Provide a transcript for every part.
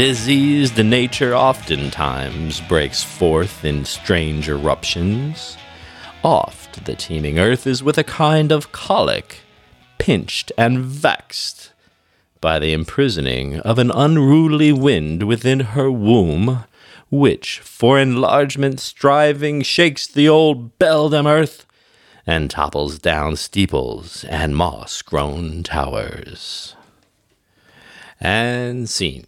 Diseased nature oftentimes breaks forth in strange eruptions. Oft the teeming earth is with a kind of colic, pinched and vexed by the imprisoning of an unruly wind within her womb, which, for enlargement striving, shakes the old beldam earth and topples down steeples and moss grown towers. And scene.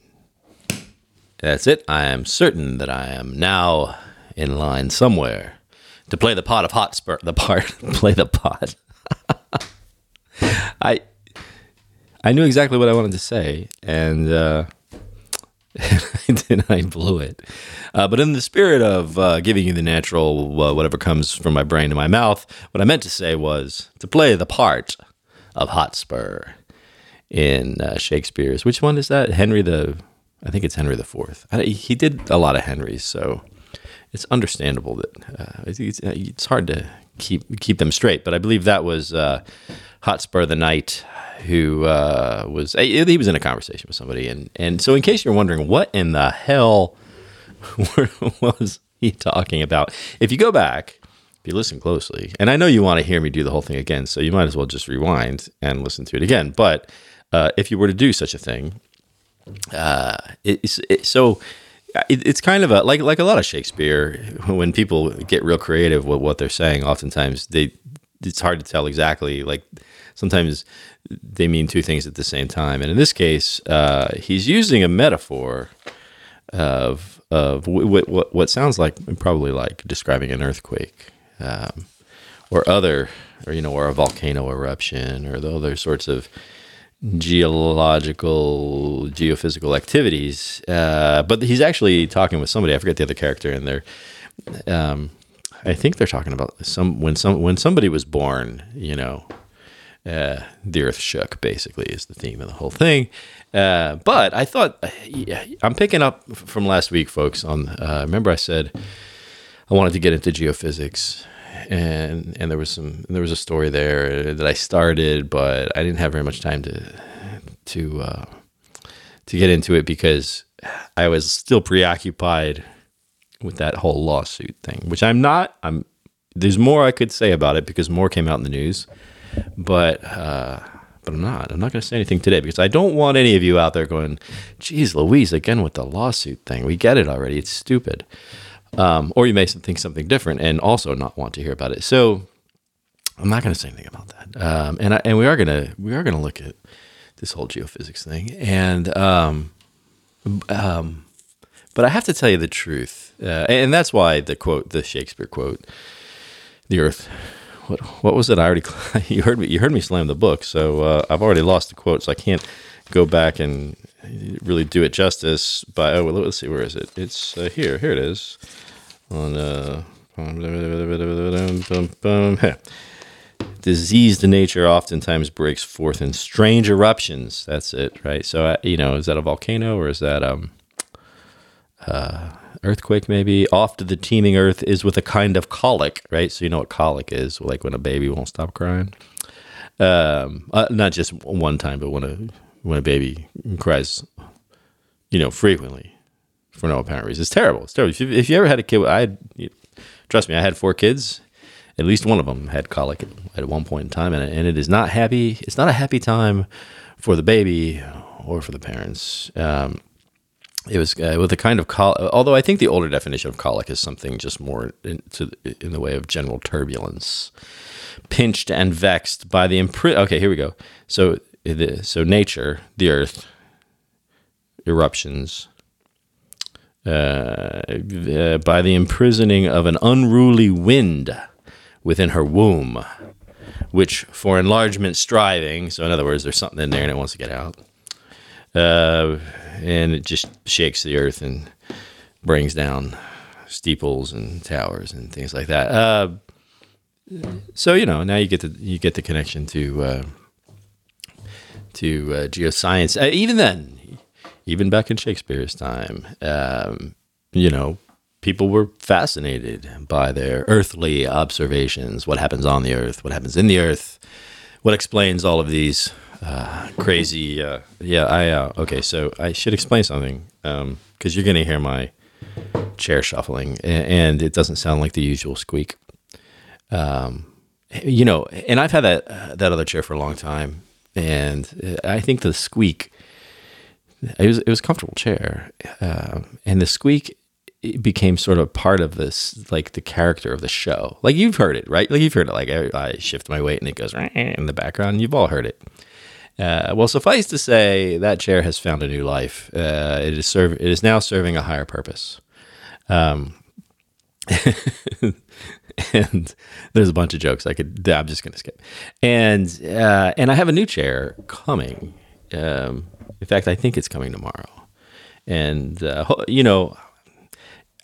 That's it. I am certain that I am now in line somewhere to play the pot of Hotspur. The part, play the pot. I I knew exactly what I wanted to say, and uh, then I blew it. Uh, but in the spirit of uh, giving you the natural uh, whatever comes from my brain to my mouth, what I meant to say was to play the part of Hotspur in uh, Shakespeare's. Which one is that? Henry the I think it's Henry the Fourth. He did a lot of Henrys, so it's understandable that uh, it's, it's, hard to keep keep them straight. But I believe that was uh, Hotspur the Knight, who uh, was he was in a conversation with somebody, and and so in case you're wondering what in the hell was he talking about, if you go back. If you listen closely, and I know you want to hear me do the whole thing again, so you might as well just rewind and listen to it again. But uh, if you were to do such a thing, uh, it's it, so it, it's kind of a like like a lot of Shakespeare. When people get real creative with what they're saying, oftentimes they it's hard to tell exactly. Like sometimes they mean two things at the same time, and in this case, uh, he's using a metaphor of of what what, what sounds like probably like describing an earthquake. Um, or other, or you know, or a volcano eruption, or the other sorts of geological, geophysical activities. Uh, but he's actually talking with somebody. I forget the other character, and they're. Um, I think they're talking about some when some when somebody was born. You know, uh, the earth shook. Basically, is the theme of the whole thing. Uh, but I thought yeah, I'm picking up from last week, folks. On uh, remember I said I wanted to get into geophysics and and there was some there was a story there that I started, but I didn't have very much time to to uh, to get into it because I was still preoccupied with that whole lawsuit thing, which I'm not. I'm there's more I could say about it because more came out in the news, but. Uh, but I'm not. I'm not going to say anything today because I don't want any of you out there going, geez, Louise, again with the lawsuit thing. We get it already. It's stupid. Um, or you may think something different and also not want to hear about it. So I'm not going to say anything about that. Um, and I, and we are going to we are going to look at this whole geophysics thing. And um, um, but I have to tell you the truth, uh, and that's why the quote, the Shakespeare quote, "The Earth." What what was it? I already you heard me you heard me slam the book, so uh, I've already lost the quote, so I can't go back and really do it justice. But oh, let's see, where is it? It's uh, here. Here it is on uh, diseased nature oftentimes breaks forth in strange eruptions. That's it, right? So, uh, you know, is that a volcano or is that um, uh, earthquake? Maybe off to the teeming earth is with a kind of colic, right? So you know what colic is, like when a baby won't stop crying. Um, uh, not just one time, but when a when a baby cries, you know, frequently for no apparent reason. It's terrible. It's terrible. If you, if you ever had a kid, I trust me, I had four kids. At least one of them had colic at, one point in time, and, and it is not happy. It's not a happy time for the baby or for the parents. Um, it was uh, with a kind of colic. Although I think the older definition of colic is something just more in, to, in the way of general turbulence, pinched and vexed by the impri- Okay, here we go. So the, so nature, the earth, eruptions, uh, uh, by the imprisoning of an unruly wind within her womb, which for enlargement striving, so in other words, there's something in there and it wants to get out, uh, and it just shakes the earth and brings down steeples and towers and things like that. Uh, so you know now you get the you get the connection to uh, to uh, geoscience. Uh, even then, even back in Shakespeare's time, um, you know, people were fascinated by their earthly observations what happens on the earth, what happens in the earth, what explains all of these uh, crazy. Uh, yeah, I uh, okay. So I should explain something because you're going to hear my chair shuffling, and, and, it doesn't sound like the usual squeak. Um, you know, and I've had that uh, that other chair for a long time, and I think the squeak. It was it was a comfortable chair, um, and the squeak it became sort of part of this, like the character of the show. Like you've heard it, right? Like you've heard it. Like I, I shift my weight and it goes in the background. You've all heard it. Uh, well, suffice to say, that chair has found a new life. Uh, it is serve. It is now serving a higher purpose. Um, and there's a bunch of jokes I could. I'm just to skip. And uh, and I have a new chair coming. Um, in fact, I think it's coming tomorrow. And uh, you know,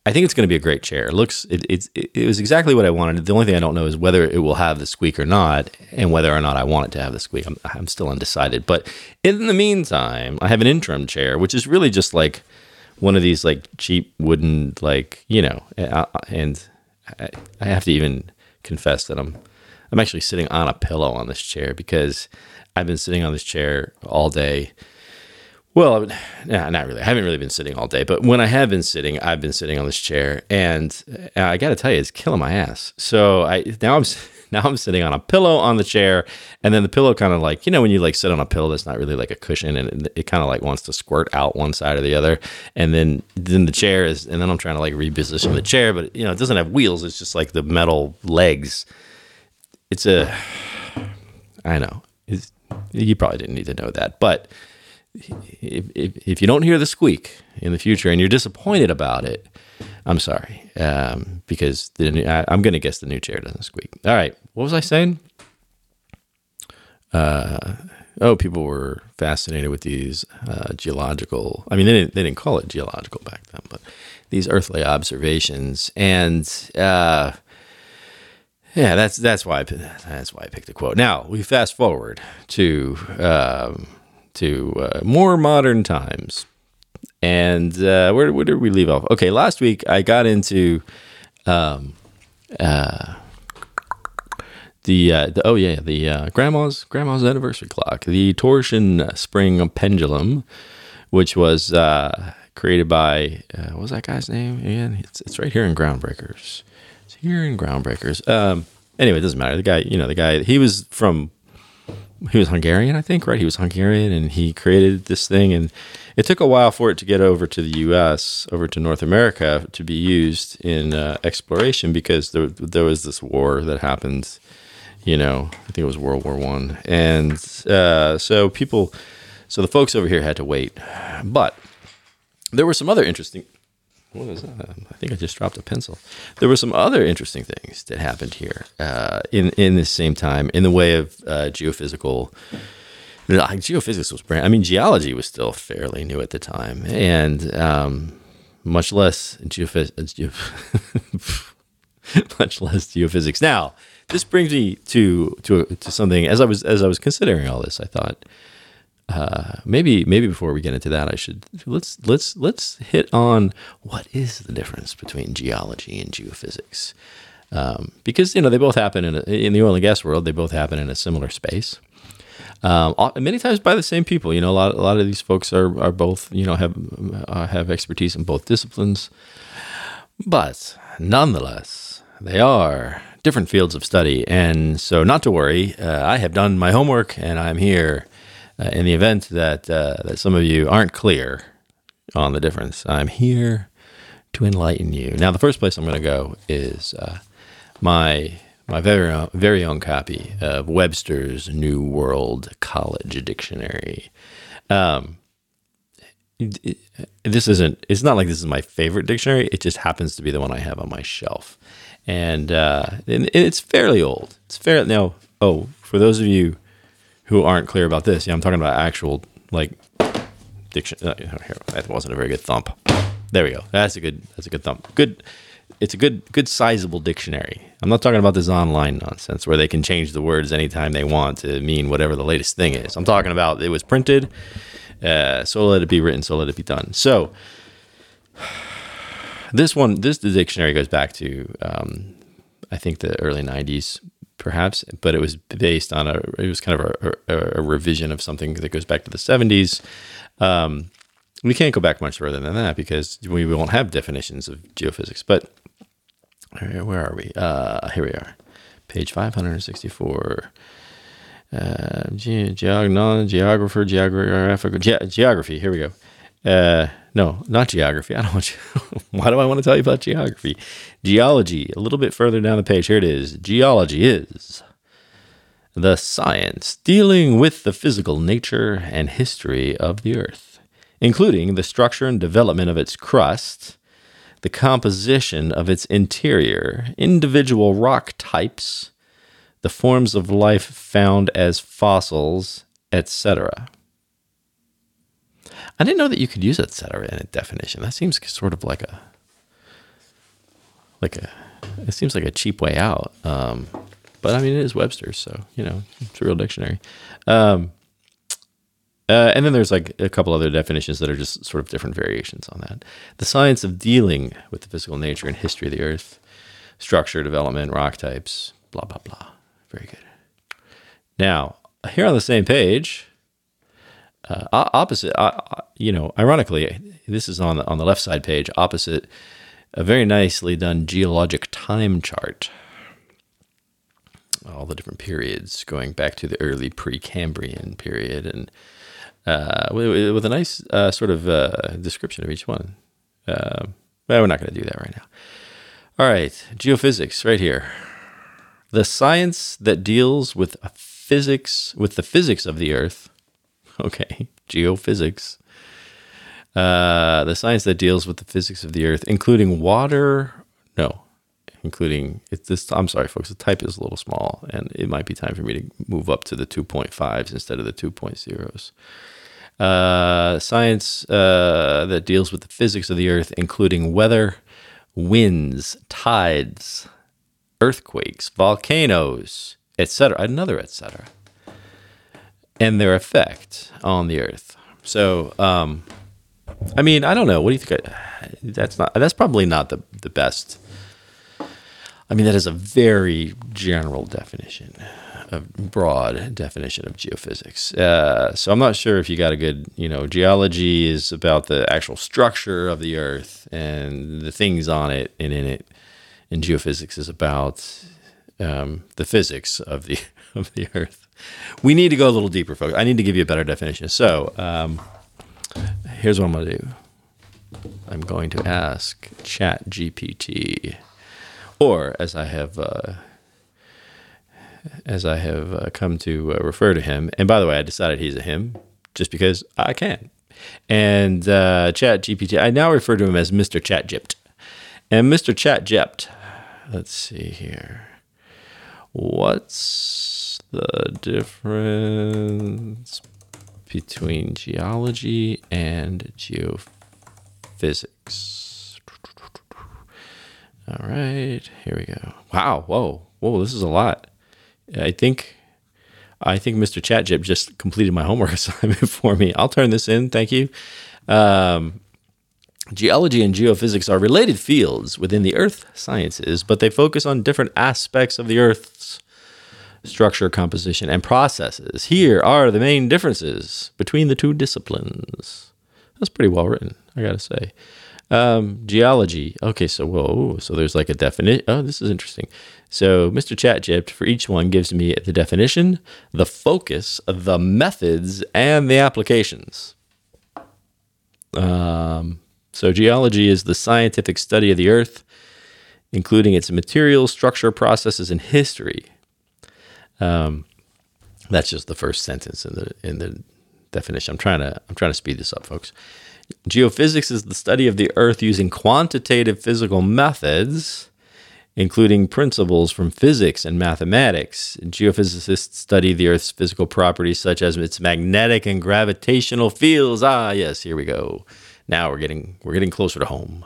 I think it's going to be a great chair. It looks it, it's it was exactly what I wanted. The only thing I don't know is whether it will have the squeak or not, and whether or not I want it to have the squeak. I'm, I'm still undecided. But in the meantime, I have an interim chair, which is really just like one of these like cheap wooden like you know, and I, have to even confess that I'm I'm actually sitting on a pillow on this chair because I've been sitting on this chair all day well, yeah, not really. I haven't really been sitting all day, but when I have been sitting, I've been sitting on this chair, and uh, I got to tell you, it's killing my ass. So I now I'm now I'm sitting on a pillow on the chair, and then the pillow kind of like you know when you like sit on a pillow that's not really like a cushion, and it, it kind of like wants to squirt out one side or the other, and then then the chair is, and then I'm trying to like reposition the chair, but you know it doesn't have wheels; it's just like the metal legs. It's a, I know, it's, you probably didn't need to know that, but if, if, if, you don't hear the squeak in the future and you're disappointed about it, I'm sorry, um, because the, I, am going to guess the new chair doesn't squeak. All right, what was I saying? Uh, oh, people were fascinated with these uh, geological. I mean, they didn't they didn't call it geological back then, but these earthly observations, and uh, yeah, that's that's why I, that's why I picked the quote. Now we fast forward to. Um, to uh, more modern times. And uh, where, where did we leave off? Okay, last week I got into um, uh, the, uh, the, oh yeah the uh, grandma's grandma's anniversary clock, the torsion spring pendulum, which was uh, created by what was that guy's name again? It's, it's right here in Groundbreakers. It's here in Groundbreakers. Um, anyway, it doesn't matter. The guy, you know, the guy he was from he was Hungarian, I think, right? He was Hungarian, and he created this thing, and it took a while for it to get over to the U.S., over to North America, to be used in uh, exploration because there there was this war that happened. You know, I think it was World War One, and uh, so people, so the folks over here had to wait, but there were some other interesting what is that? I think I just dropped a pencil. There were some other interesting things that happened here uh, in in this same time in the way of uh, geophysical. Like geophysics was brand. I mean, geology was still fairly new at the time, and um, much less geophys- geoph- much less geophysics. Now, this brings me to to to something. As I was as I was considering all this, I thought uh, maybe maybe before we get into that, I should let's let's let's hit on what is the difference between geology and geophysics, um, because you know they both happen in a, in the oil and gas world. They both happen in a similar space. Um, many times by the same people. You know, a lot a lot of these folks are are both you know have uh, have expertise in both disciplines, but nonetheless they are different fields of study. And so, not to worry, uh, I have done my homework and I'm here uh, in the event that uh, that some of you aren't clear on the difference, I'm here to enlighten you. Now, the first place I'm going to go is uh, my my very own, very own copy of Webster's New World College Dictionary. Um, this isn't. It's not like this is my favorite dictionary. It just happens to be the one I have on my shelf, and, uh, and it's fairly old. It's fair now. Oh, for those of you who aren't clear about this, yeah, I'm talking about actual like diction. Uh, here, that wasn't a very good thump. There we go. That's a good. That's a good thump. Good. It's a good, good sizable dictionary. I'm not talking about this online nonsense where they can change the words anytime they want to mean whatever the latest thing is. I'm talking about it was printed, uh, so let it be written, so let it be done. So this one, this the dictionary goes back to, um, I think the early '90s, perhaps, but it was based on a, it was kind of a, a, a revision of something that goes back to the 70s. Um, we can't go back much further than that because we won't have definitions of geophysics. But where are we? Uh, here we are, page 564. Uh, ge- geographer, geographical, ge- geography. Here we go. Uh, no, not geography. I don't want you. why do I want to tell you about geography? Geology. A little bit further down the page. Here it is. Geology is the science dealing with the physical nature and history of the Earth, including the structure and development of its crust, the composition of its interior, individual rock types, the forms of life found as fossils, etc. I didn't know that you could use etc. in a definition. That seems sort of like a like a it seems like a cheap way out. Um, but I mean, it is Webster's, so you know, it's a real dictionary. Um, uh, and then there's like a couple other definitions that are just sort of different variations on that. The science of dealing with the physical nature and history of the Earth, structure, development, rock types, blah blah blah. Very good. Now, here on the same page, uh, opposite, uh, you know, ironically, this is on the on the left side page, opposite a very nicely done geologic time chart. All the different periods going back to the early Precambrian period and uh, with, with, a nice uh, sort of uh, description of each one. Uh, well, we're not going to do that right now. All right, geophysics right here. The science that deals with physics, with the physics of the earth. Okay, geophysics uh, the science that deals with the physics of the Earth, including water. No, including it's this. I'm sorry, folks. The type is a little small, and it might be time for me to move up to the 2.5s instead of the 2.0s. Uh, science uh, that deals with the physics of the Earth, including weather, winds, tides, earthquakes, volcanoes, etc. Another etc. And their effect on the Earth. So, um, I mean, I don't know. What do you think? That's not. That's probably not the the best. I mean, that is a very general definition, a broad definition of geophysics. Uh, so I'm not sure if you got a good, you know, geology is about the actual structure of the Earth and the things on it and in it, and geophysics is about um, the physics of the of the Earth. We need to go a little deeper, folks. I need to give you a better definition. So. Um, here's what I'm going to do I'm going to ask Chat GPT, or as I have. Uh, as I have uh, come to uh, refer to him, and by the way, I decided he's a him just because I can. And uh, Chat GPT, I now refer to him as Mr. Chat Gypt. And Mr. Chat Gypt, let's see here. What's the difference between geology and geophysics. All right, here we go. Wow, whoa, whoa, this is a lot. I think I think Mr. ChatGip just completed my homework assignment for me. I'll turn this in. Thank you. Um, geology and geophysics are related fields within the earth sciences, but they focus on different aspects of the earth's structure, composition, and processes. Here are the main differences between the two disciplines. That's pretty well written, I gotta say. Um, geology. Okay, so whoa, so there's like a definition. Oh, this is interesting. So Mr. ChatGipt for each one gives me the definition, the focus, the methods, and the applications. Um, so geology is the scientific study of the earth, including its materials, structure, processes, and history. Um, that's just the first sentence in the in the definition. I'm trying to I'm trying to speed this up, folks. Geophysics is the study of the Earth using quantitative physical methods, including principles from physics and mathematics. Geophysicists study the Earth's physical properties, such as its magnetic and gravitational fields. Ah, yes, here we go. Now we're getting we're getting closer to home.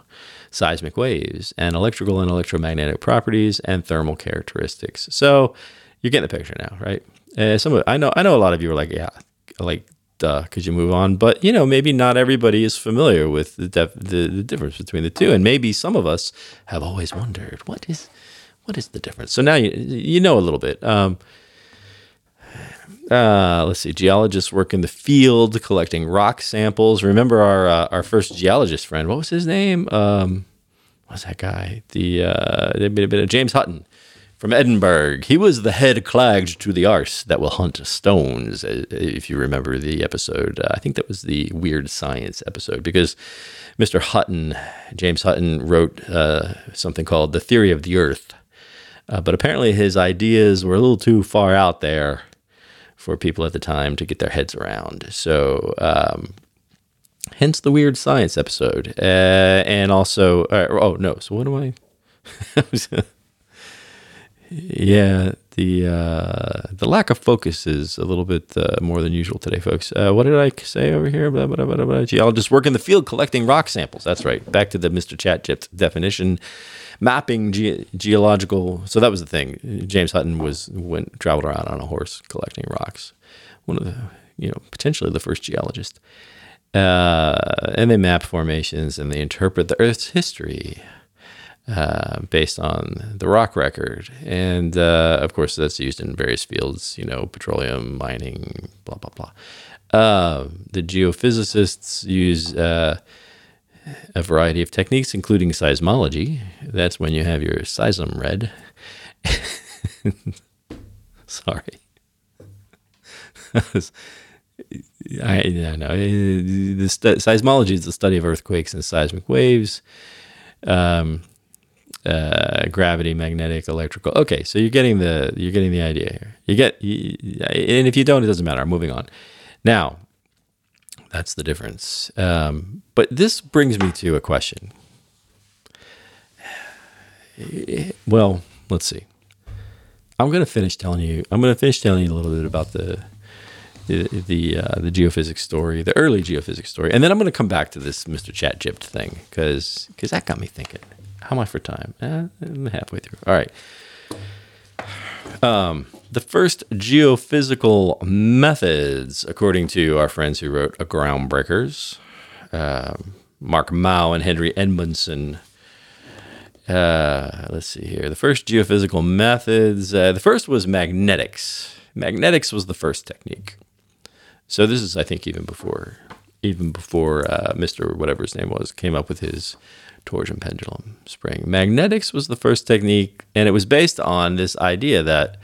Seismic waves and electrical and electromagnetic properties and thermal characteristics. So you're getting the picture now, right? Uh, some of, I know I know a lot of you are like, yeah, like duh, could you move on? But you know, maybe not everybody is familiar with the, def- the the difference between the two, and maybe some of us have always wondered what is what is the difference? So now you you know a little bit. Um, uh, let's see. Geologists work in the field collecting rock samples. Remember our uh, our first geologist friend? What was his name? Um, what's that guy? The uh, James Hutton from Edinburgh. He was the head clagged to the arse that will hunt stones, uh, if you remember the episode. Uh, I think that was the Weird Science episode because Mr. Hutton, James Hutton, wrote uh, something called The Theory of the Earth. Uh, but apparently his ideas were a little too far out there for people at the time to get their heads around. So, um, hence the Weird Science episode. Uh, and also, uh, oh no, so what do I? Yeah, the uh, the lack of focus is a little bit uh, more than usual today, folks. Uh, what did I say over here? Blah, blah, blah, blah. Geologists work in the field collecting rock samples. That's right. Back to the Mr. Chat definition, mapping ge- geological. So that was the thing. James Hutton was went traveled around on a horse collecting rocks. One of the you know potentially the first geologist. Uh, and they map formations and they interpret the Earth's history uh, based on the rock record. And uh, of course, that's used in various fields, you know, petroleum, mining, blah, blah, blah. Uh, the geophysicists use uh, a variety of techniques, including seismology. That's when you have your seism read. Sorry. I, know. The st- seismology is the study of earthquakes and seismic waves. Um, uh, gravity, magnetic, electrical. Okay, so you're getting the you're getting the idea here. You get, you, and if you don't, it doesn't matter. I'm moving on. Now, that's the difference. Um, but this brings me to a question. Well, let's see. I'm going to finish telling you. I'm going to finish telling you a little bit about the the the, uh, the geophysics story, the early geophysics story, and then I'm going to come back to this Mr. Chat Gypped thing because because that got me thinking. How am I for time? Eh, halfway through. All right. Um, the first geophysical methods, according to our friends who wrote a Groundbreakers, uh, Mark Mau and Henry Edmundson. Uh, let's see here. The first geophysical methods. Uh, the first was magnetics. Magnetics was the first technique. So this is, I think, even before, even before uh, Mister whatever his name was came up with his torsion pendulum spring. Magnetics was the first technique, and it was based on this idea that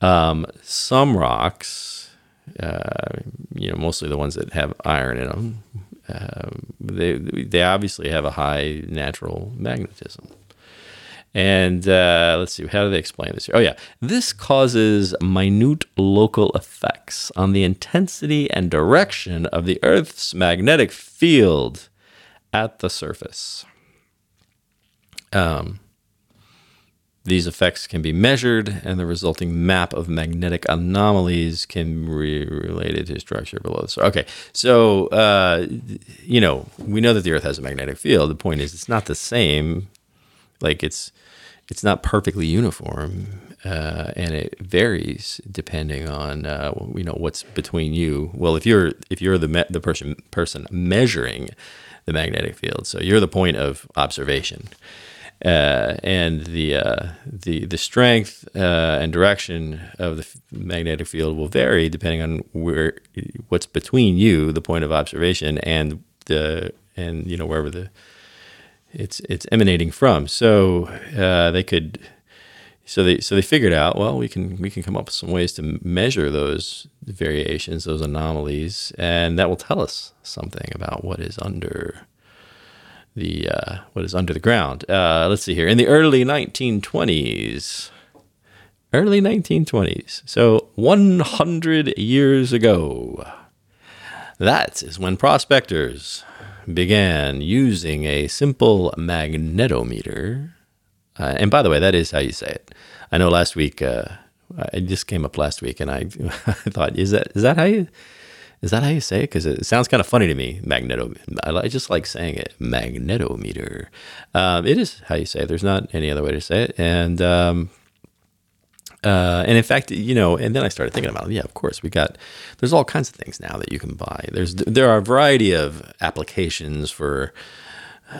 um, some rocks, uh, you know, mostly the ones that have iron in them, uh, they they obviously have a high natural magnetism. And uh, let's see, how do they explain this here? Oh, yeah. This causes minute local effects on the intensity and direction of the Earth's magnetic field at the surface. Um, these effects can be measured, and the resulting map of magnetic anomalies can be related to structure below the surface. Okay, so uh, you know we know that the Earth has a magnetic field. The point is, it's not the same. Like it's it's not perfectly uniform, uh, and it varies depending on uh, you know what's between you. Well, if you're if you're the me- the person person measuring the magnetic field, so you're the point of observation uh, and the uh, the the strength uh, and direction of the magnetic field will vary depending on where what's between you, the point of observation, and the and you know wherever the it's it's emanating from. So uh, they could. So they so they figured out well we can we can come up with some ways to measure those variations those anomalies and that will tell us something about what is under the uh, what is under the ground. Uh, let's see here. In the early 1920s, early 1920s, so 100 years ago, that is when prospectors began using a simple magnetometer. Uh, and by the way, that is how you say it. I know last week, uh, I just came up last week, and I, I thought, is that is that how you is that how you say it? Because it sounds kind of funny to me. Magneto. I just like saying it. Magnetometer. Um, it is how you say it. There's not any other way to say it. And um, uh, and in fact, you know, and then I started thinking about, it, yeah, of course, we got. There's all kinds of things now that you can buy. There's there are a variety of applications for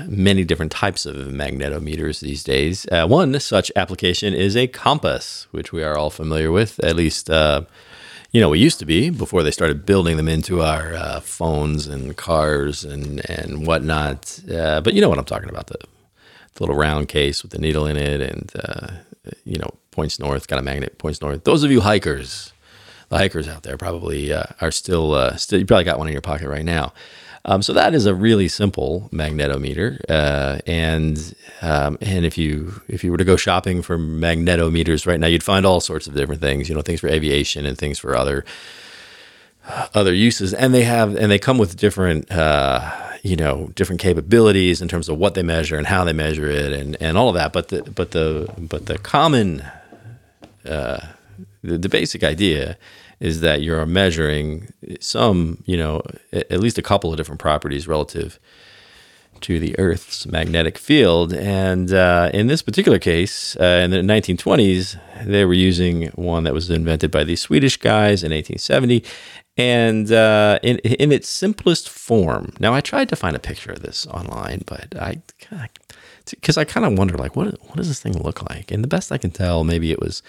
many different types of magnetometers these days. Uh, one such application is a compass, which we are all familiar with, at least. Uh, you know, we used to be before they started building them into our uh, phones and cars and and whatnot. Uh, but you know what I'm talking about the, the, little round case with the needle in it, and uh, you know, points north, got a magnet, points north. Those of you hikers, the hikers out there, probably uh, are still still. You probably got one in your pocket right now. Um, so that is a really simple magnetometer, uh, and um, and if you if you were to go shopping for magnetometers right now, you'd find all sorts of different things. You know, things for aviation and things for other other uses, and they have and they come with different. Uh, you know different capabilities in terms of what they measure and how they measure it and, and all of that but the but the but the common uh, the, the basic idea is that you're measuring some, you know, at least a couple of different properties relative to the Earth's magnetic field. And uh, in this particular case, uh, in the 1920s, they were using one that was invented by these Swedish guys in 1870. And uh, in, in its simplest form, now I tried to find a picture of this online, but I, because I kind of wonder, like, what what does this thing look like? And the best I can tell, maybe it was,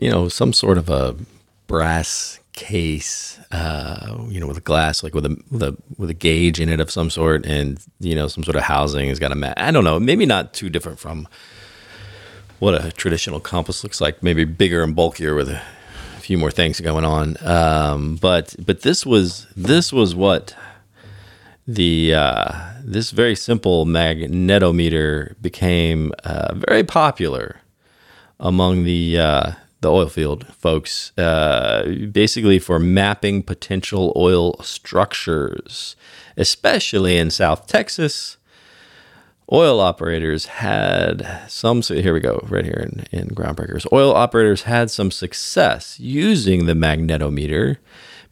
you know, some sort of a brass case, uh, you know, with a glass, like with a, with a with a gauge in it of some sort, and you know, some sort of housing has got a mat. I don't know, maybe not too different from what a traditional compass looks like. Maybe bigger and bulkier with a few more things going on. Um, but but this was this was what the uh, this very simple magnetometer became uh, very popular among the uh, the oil field folks, uh, basically for mapping potential oil structures, especially in South Texas. Oil operators had some, here we go, right here in, in Groundbreakers. Oil operators had some success using the magnetometer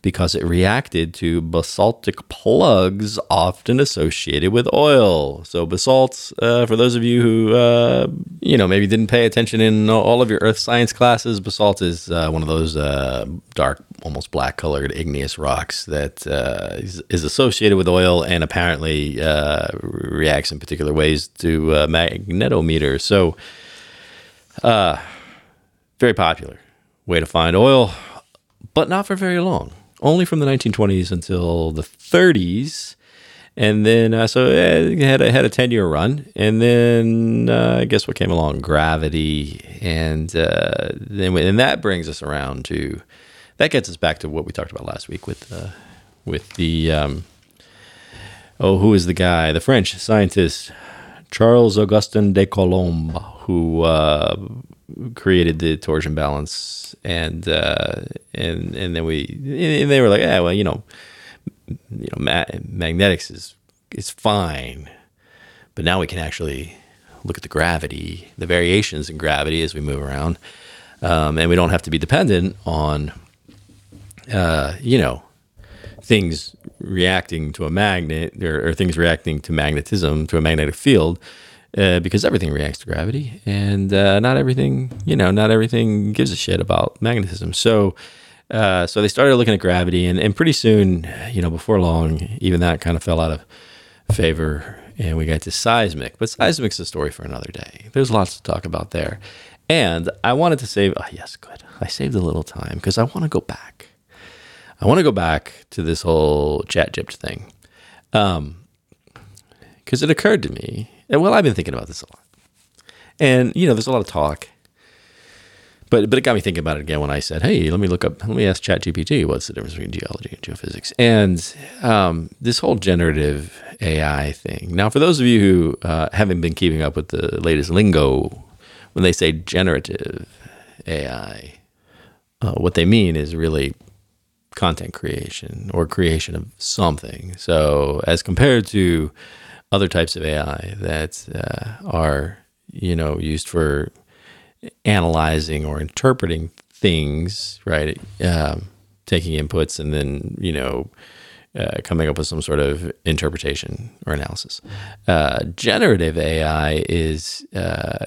because it reacted to basaltic plugs often associated with oil. So, basalt, uh, for those of you who, uh, you know, maybe didn't pay attention in all of your earth science classes, basalt is uh, one of those uh, dark, almost black colored igneous rocks that uh, is, is, associated with oil and apparently uh, reacts in particular ways to magnetometers. So, very popular way to find oil, but not for very long only from the 1920s until the 30s. And then, uh, so it had a, had a 10 year run. And then, uh, I guess what came along? Gravity. And uh, then, and that brings us around to, that gets us back to what we talked about last week with, uh, with the, um, oh, who is the guy? The French scientist, Charles Augustin de Coulomb, who uh, created the torsion balance, and uh, and and then we and they were like, yeah, well, you know, you know, ma- magnetics is is fine, but now we can actually look at the gravity, the variations in gravity as we move around, um, and we don't have to be dependent on, uh, you know, things reacting to a magnet or, or things reacting to magnetism to a magnetic field uh, because everything reacts to gravity, and uh, not everything, you know, not everything gives a shit about magnetism. So, uh, so they started looking at gravity, and, and pretty soon, you know, before long, even that kind of fell out of favor, and we got to seismic. But seismic's a story for another day. There's lots to talk about there, and I wanted to save. Oh, yes, good. I saved a little time because I want to go back. I want to go back to this whole chat gypped thing. Um, because it occurred to me and well, I've been thinking about this a lot. And, you know, there's a lot of talk. But, but it got me thinking about it again when I said, hey, let me look up, let me ask ChatGPT what's the difference between geology and geophysics. And um, this whole generative AI thing. Now, for those of you who uh, haven't been keeping up with the latest lingo, when they say generative AI, uh, what they mean is really content creation or creation of something. So, as compared to other types of AI that uh, are you know used for analyzing or interpreting things, right? Um, taking inputs and then you know uh, coming up with some sort of interpretation or analysis. Uh, generative AI is uh,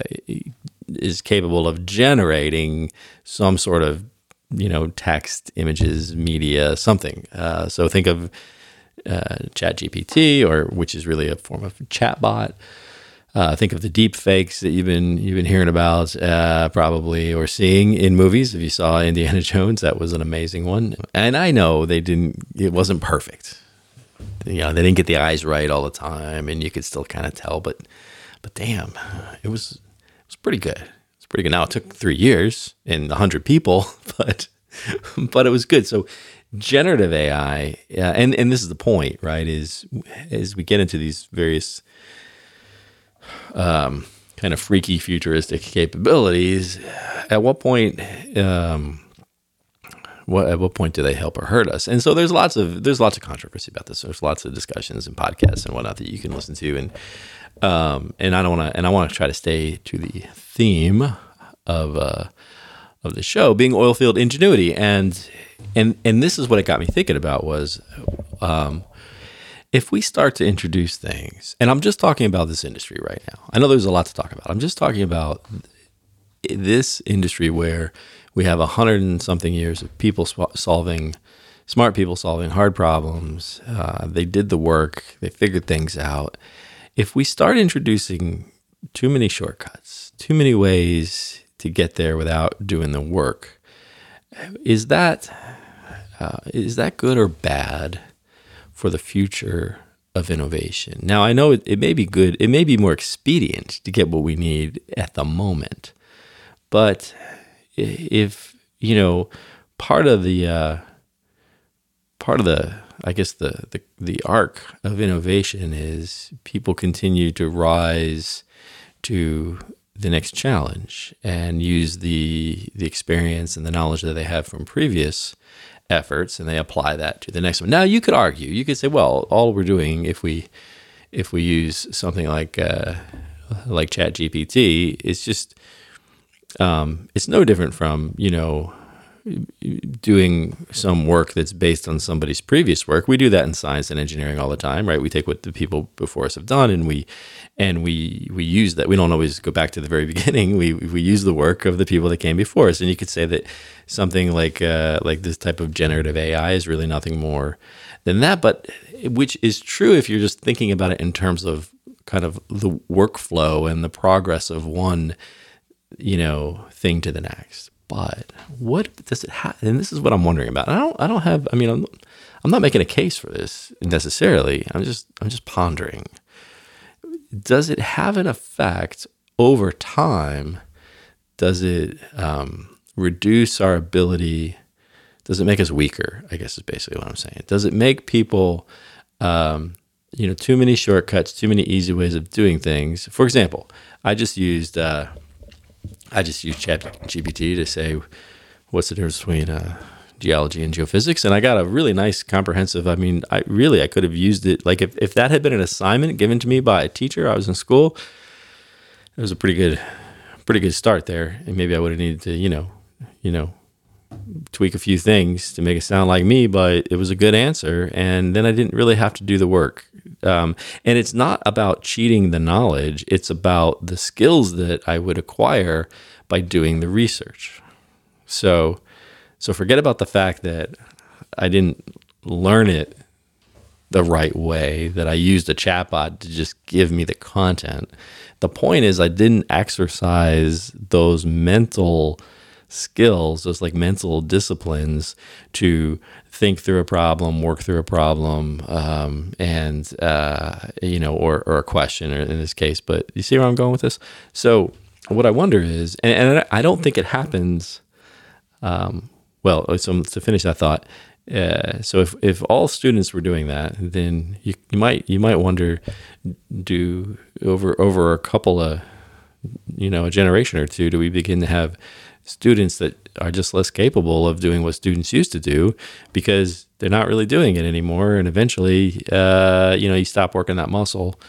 is capable of generating some sort of you know text, images, media, something. Uh, so think of uh, Chat GPT, or which is really a form of chatbot. Uh, think of the deep fakes that you've been you've been hearing about, uh, probably or seeing in movies. If you saw Indiana Jones, that was an amazing one. And I know they didn't; it wasn't perfect. You know, they didn't get the eyes right all the time, and you could still kind of tell. But, but damn, it was it was pretty good. It's pretty good. Now it took three years and hundred people, but but it was good. So generative AI, uh, and and this is the point, right? Is as we get into these various um, kind of freaky futuristic capabilities, at what point? Um, what, at what point do they help or hurt us? And so there's lots of there's lots of controversy about this. There's lots of discussions and podcasts and whatnot that you can listen to, and um, and I don't want to and I want to try to stay to the theme of uh, of the show being oil field ingenuity, and and and this is what it got me thinking about was. Um, if we start to introduce things, and I'm just talking about this industry right now, I know there's a lot to talk about. I'm just talking about this industry where we have a hundred and something years of people solving, smart people solving hard problems. Uh, they did the work, they figured things out. If we start introducing too many shortcuts, too many ways to get there without doing the work, is that uh, is that good or bad? for the future of innovation. Now, I know it, it, may be good, it may be more expedient to get what we need at the moment, but if, you know, part of the, uh, part of the, I guess the, the, the arc of innovation is people continue to rise to the next challenge and use the the experience and the knowledge that they have from previous efforts and they apply that to the next one. Now you could argue, you could say, well, all we're doing if we if we use something like uh, like Chat GPT, it's just um, it's no different from you know doing some work that's based on somebody's previous work. We do that in science and engineering all the time, right? We take what the people before us have done and we and we we use that. We don't always go back to the very beginning. We we use the work of the people that came before us. And you could say that something like uh, like this type of generative AI is really nothing more than that, but which is true if you're just thinking about it in terms of kind of the workflow and the progress of one you know thing to the next but what does it have? And this is what I'm wondering about. I don't. I don't have. I mean, I'm, I'm not making a case for this necessarily. I'm just. I'm just pondering. Does it have an effect over time? Does it um, reduce our ability? Does it make us weaker? I guess is basically what I'm saying. Does it make people, um, you know, too many shortcuts, too many easy ways of doing things? For example, I just used. Uh, I just used Chat GPT to say what's the difference between uh, geology and geophysics, and I got a really nice comprehensive. I mean, I really I could have used it like if if that had been an assignment given to me by a teacher. I was in school. It was a pretty good, pretty good start there, and maybe I would have needed to, you know, you know, tweak a few things to make it sound like me, but it was a good answer. And then I didn't really have to do the work. Um, and it's not about cheating the knowledge, it's about the skills that I would acquire by doing the research. So, so forget about the fact that I didn't learn it the right way, that I used a chatbot to just give me the content. The point is, I didn't exercise those mental skills, those like mental disciplines to think through a problem, work through a problem, um, and uh, you know, or or a question, or in this case. But you see where I'm going with this. So what I wonder is, and, and I don't think it happens. Um, well, so to finish that thought, uh, so if, if all students were doing that, then you, you might you might wonder, do over over a couple of you know a generation or two, do we begin to have students that are just less capable of doing what students used to do because they're not really doing it anymore. And eventually, uh, you know, you stop working that muscle.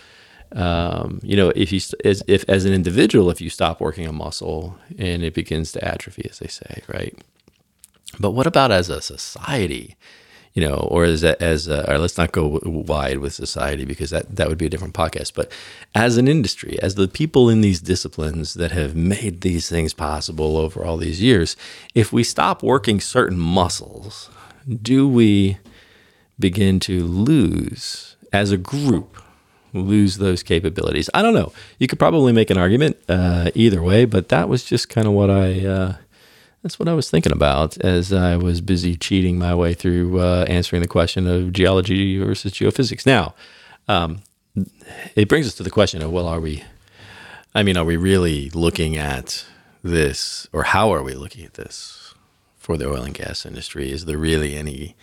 Um, you know, if you as if as an individual, if you stop working a muscle and it begins to atrophy, as they say, right? But what about as a society? You know, or as a, as a, or let's not go wide with society because that that would be a different podcast. But as an industry, as the people in these disciplines that have made these things possible over all these years, if we stop working certain muscles, do we begin to lose as a group lose those capabilities i don't know you could probably make an argument uh, either way but that was just kind of what i uh, that's what i was thinking about as i was busy cheating my way through uh, answering the question of geology versus geophysics now um, it brings us to the question of well are we i mean are we really looking at this or how are we looking at this for the oil and gas industry is there really any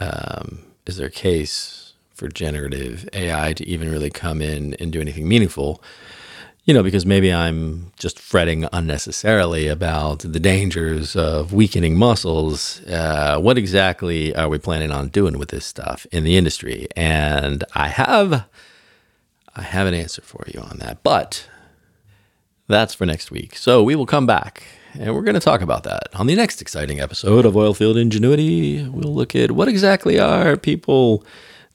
um, is there a case for generative AI to even really come in and do anything meaningful? You know, because maybe I'm just fretting unnecessarily about the dangers of weakening muscles. Uh, what exactly are we planning on doing with this stuff in the industry? And I have, I have an answer for you on that, but that's for next week. So we will come back and we're going to talk about that on the next exciting episode of Oilfield Ingenuity. We'll look at what exactly are people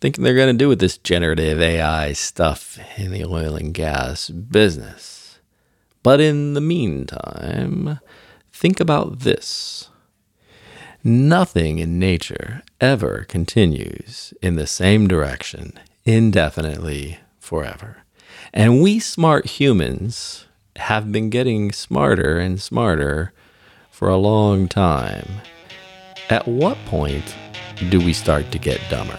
thinking they're going to do with this generative AI stuff in the oil and gas business. But in the meantime, think about this. Nothing in nature ever continues in the same direction indefinitely forever. And we smart humans have been getting smarter and smarter for a long time. At what point do we start to get dumber?